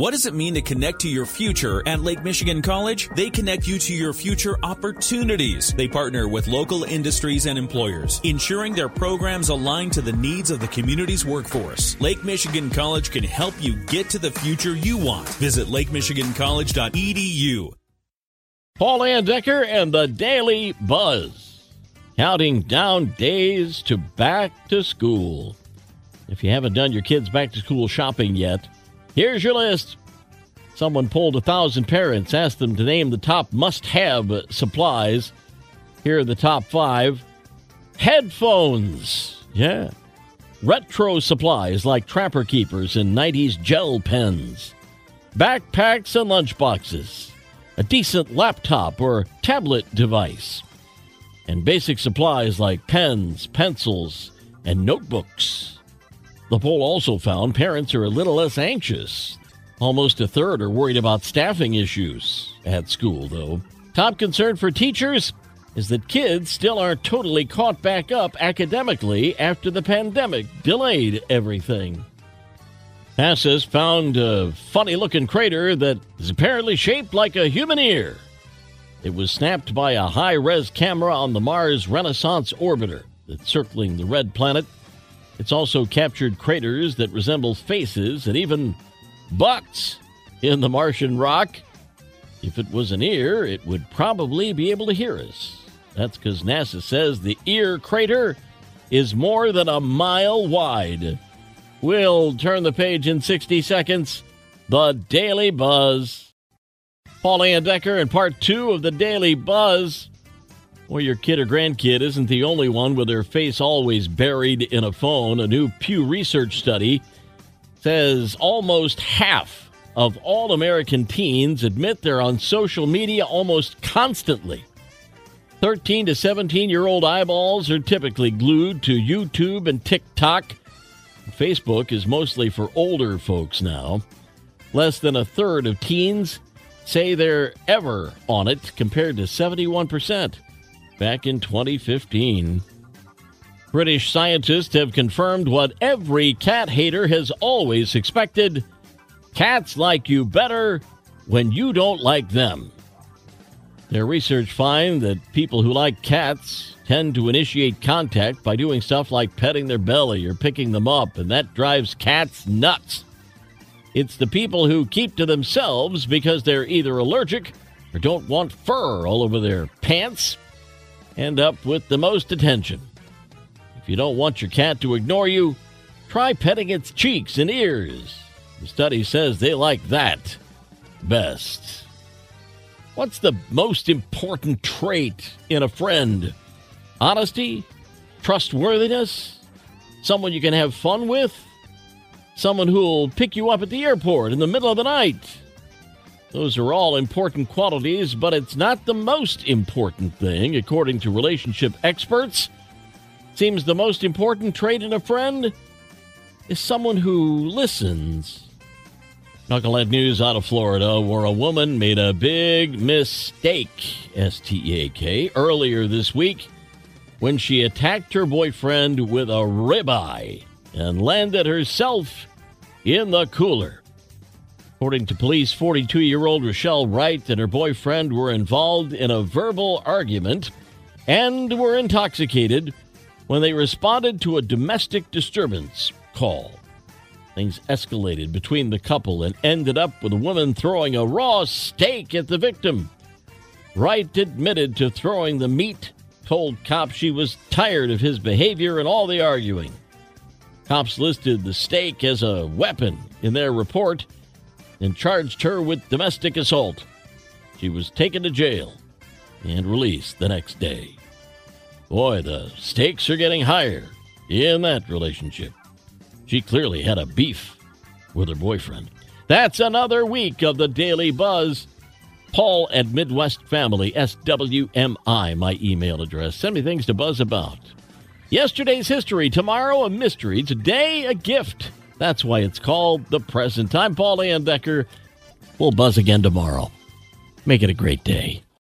What does it mean to connect to your future at Lake Michigan College? They connect you to your future opportunities. They partner with local industries and employers, ensuring their programs align to the needs of the community's workforce. Lake Michigan College can help you get to the future you want. Visit lakemichigancollege.edu. Paul Layendecker and the Daily Buzz, counting down days to back to school. If you haven't done your kids' back to school shopping yet, here's your list. Someone polled a thousand parents, asked them to name the top must have supplies. Here are the top five headphones. Yeah. Retro supplies like Trapper Keepers and 90s gel pens. Backpacks and lunchboxes. A decent laptop or tablet device. And basic supplies like pens, pencils, and notebooks. The poll also found parents are a little less anxious. Almost a third are worried about staffing issues at school, though. Top concern for teachers is that kids still aren't totally caught back up academically after the pandemic delayed everything. NASA's found a funny looking crater that is apparently shaped like a human ear. It was snapped by a high res camera on the Mars Reconnaissance orbiter that's circling the red planet it's also captured craters that resemble faces and even butts in the Martian rock. If it was an ear, it would probably be able to hear us. That's because NASA says the ear crater is more than a mile wide. We'll turn the page in 60 seconds. The Daily Buzz. Paul Decker in part two of the Daily Buzz. Well, your kid or grandkid isn't the only one with their face always buried in a phone. A new Pew Research study says almost half of all American teens admit they're on social media almost constantly. 13 to 17 year old eyeballs are typically glued to YouTube and TikTok. Facebook is mostly for older folks now. Less than a third of teens say they're ever on it, compared to 71% back in 2015. British scientists have confirmed what every cat hater has always expected cats like you better when you don't like them. Their research finds that people who like cats tend to initiate contact by doing stuff like petting their belly or picking them up, and that drives cats nuts. It's the people who keep to themselves because they're either allergic or don't want fur all over their pants end up with the most attention. If you don't want your cat to ignore you, try petting its cheeks and ears. The study says they like that best. What's the most important trait in a friend? Honesty? Trustworthiness? Someone you can have fun with? Someone who'll pick you up at the airport in the middle of the night? Those are all important qualities, but it's not the most important thing, according to relationship experts. Seems the most important trait in a friend is someone who listens. Knucklehead news out of Florida, where a woman made a big mistake, S T A K, earlier this week when she attacked her boyfriend with a ribeye and landed herself in the cooler. According to police, 42 year old Rochelle Wright and her boyfriend were involved in a verbal argument and were intoxicated when they responded to a domestic disturbance call. Things escalated between the couple and ended up with a woman throwing a raw steak at the victim. Wright admitted to throwing the meat, told cops she was tired of his behavior and all the arguing. Cops listed the steak as a weapon in their report and charged her with domestic assault. She was taken to jail and released the next day. Boy, the stakes are getting higher in that relationship. She clearly had a beef with her boyfriend. That's another week of the Daily Buzz. Paul at Midwest Family, SWMI, my email address. Send me things to buzz about. Yesterday's history, tomorrow a mystery, today a gift. That's why it's called The Present. I'm Paul Layendecker. We'll buzz again tomorrow. Make it a great day.